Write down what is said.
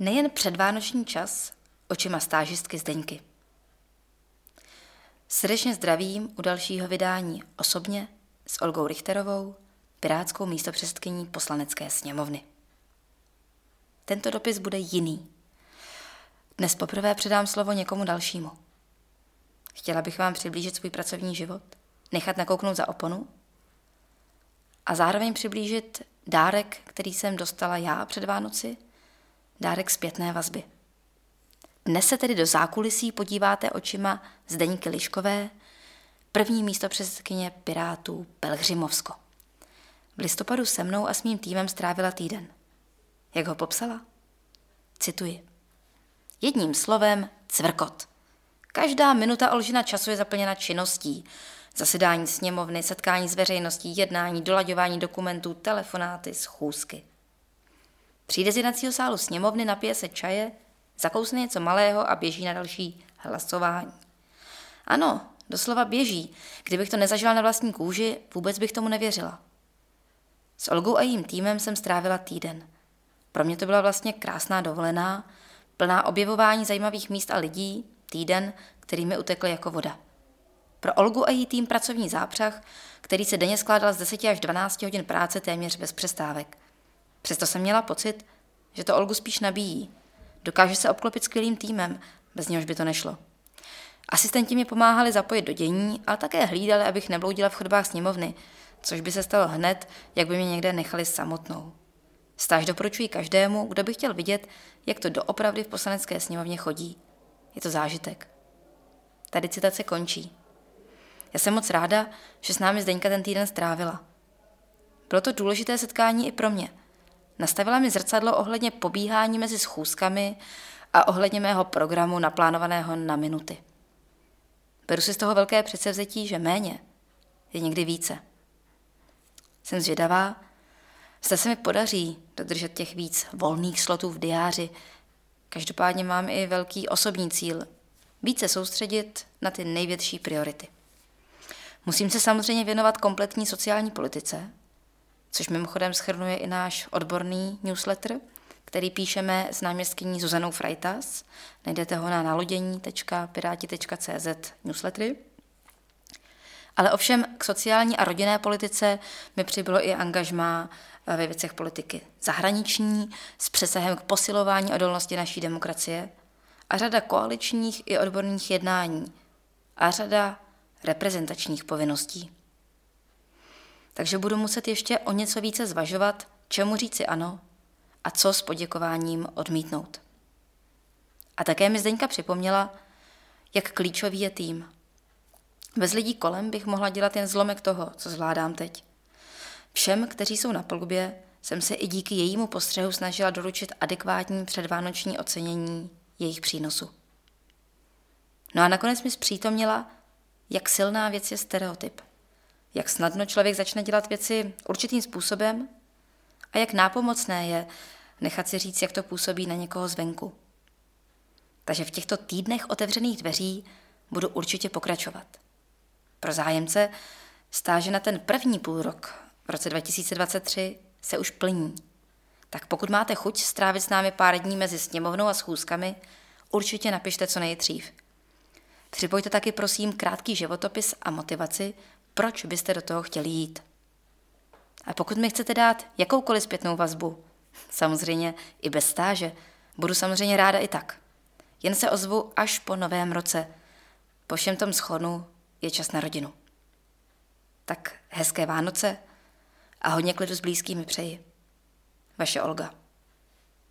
Nejen předvánoční čas očima stážistky Zdeňky. Srdečně zdravím u dalšího vydání osobně s Olgou Richterovou, pirátskou místopředsedkyní poslanecké sněmovny. Tento dopis bude jiný. Dnes poprvé předám slovo někomu dalšímu. Chtěla bych vám přiblížit svůj pracovní život, nechat nakouknout za oponu a zároveň přiblížit dárek, který jsem dostala já před Vánoci, dárek zpětné vazby. Dnes se tedy do zákulisí podíváte očima Zdeňky Liškové, první místo předsedkyně Pirátů Pelhřimovsko. V listopadu se mnou a s mým týmem strávila týden. Jak ho popsala? Cituji. Jedním slovem cvrkot. Každá minuta Olžina času je zaplněna činností. Zasedání sněmovny, setkání s veřejností, jednání, dolaďování dokumentů, telefonáty, schůzky. Přijde z jednacího sálu sněmovny, napije se čaje, zakousne něco malého a běží na další hlasování. Ano, doslova běží. Kdybych to nezažila na vlastní kůži, vůbec bych tomu nevěřila. S Olgou a jejím týmem jsem strávila týden. Pro mě to byla vlastně krásná dovolená, plná objevování zajímavých míst a lidí, týden, který mi utekl jako voda. Pro Olgu a její tým pracovní zápřah, který se denně skládal z 10 až 12 hodin práce téměř bez přestávek. Přesto jsem měla pocit, že to Olgu spíš nabíjí. Dokáže se obklopit skvělým týmem, bez něhož by to nešlo. Asistenti mi pomáhali zapojit do dění, ale také hlídali, abych nebloudila v chodbách sněmovny, což by se stalo hned, jak by mě někde nechali samotnou. Stáž doporučuji každému, kdo by chtěl vidět, jak to doopravdy v poslanecké sněmovně chodí. Je to zážitek. Tady citace končí. Já jsem moc ráda, že s námi Zdeňka ten týden strávila. Bylo to důležité setkání i pro mě. Nastavila mi zrcadlo ohledně pobíhání mezi schůzkami a ohledně mého programu naplánovaného na minuty. Beru si z toho velké předsevzetí, že méně je někdy více. Jsem zvědavá, zda se mi podaří dodržet těch víc volných slotů v diáři. Každopádně mám i velký osobní cíl více soustředit na ty největší priority. Musím se samozřejmě věnovat kompletní sociální politice, což mimochodem schrnuje i náš odborný newsletter, který píšeme s náměstkyní Zuzanou Freitas. Najdete ho na nalodění.piráti.cz newslettery. Ale ovšem k sociální a rodinné politice mi přibylo i angažmá ve věcech politiky zahraniční s přesahem k posilování odolnosti naší demokracie a řada koaličních i odborných jednání a řada reprezentačních povinností. Takže budu muset ještě o něco více zvažovat, čemu říci ano a co s poděkováním odmítnout. A také mi Zdeňka připomněla, jak klíčový je tým. Bez lidí kolem bych mohla dělat jen zlomek toho, co zvládám teď. Všem, kteří jsou na polubě, jsem se i díky jejímu postřehu snažila doručit adekvátní předvánoční ocenění jejich přínosu. No a nakonec mi zpřítomnila, jak silná věc je stereotyp. Jak snadno člověk začne dělat věci určitým způsobem a jak nápomocné je nechat si říct, jak to působí na někoho zvenku. Takže v těchto týdnech otevřených dveří budu určitě pokračovat. Pro zájemce stáže na ten první půl rok v roce 2023 se už plní. Tak pokud máte chuť strávit s námi pár dní mezi sněmovnou a schůzkami, určitě napište co nejdřív. Připojte taky prosím krátký životopis a motivaci, proč byste do toho chtěli jít. A pokud mi chcete dát jakoukoliv zpětnou vazbu, samozřejmě i bez stáže, budu samozřejmě ráda i tak. Jen se ozvu až po novém roce. Po všem tom schonu je čas na rodinu. Tak hezké Vánoce a hodně klidu s blízkými přeji. Vaše Olga.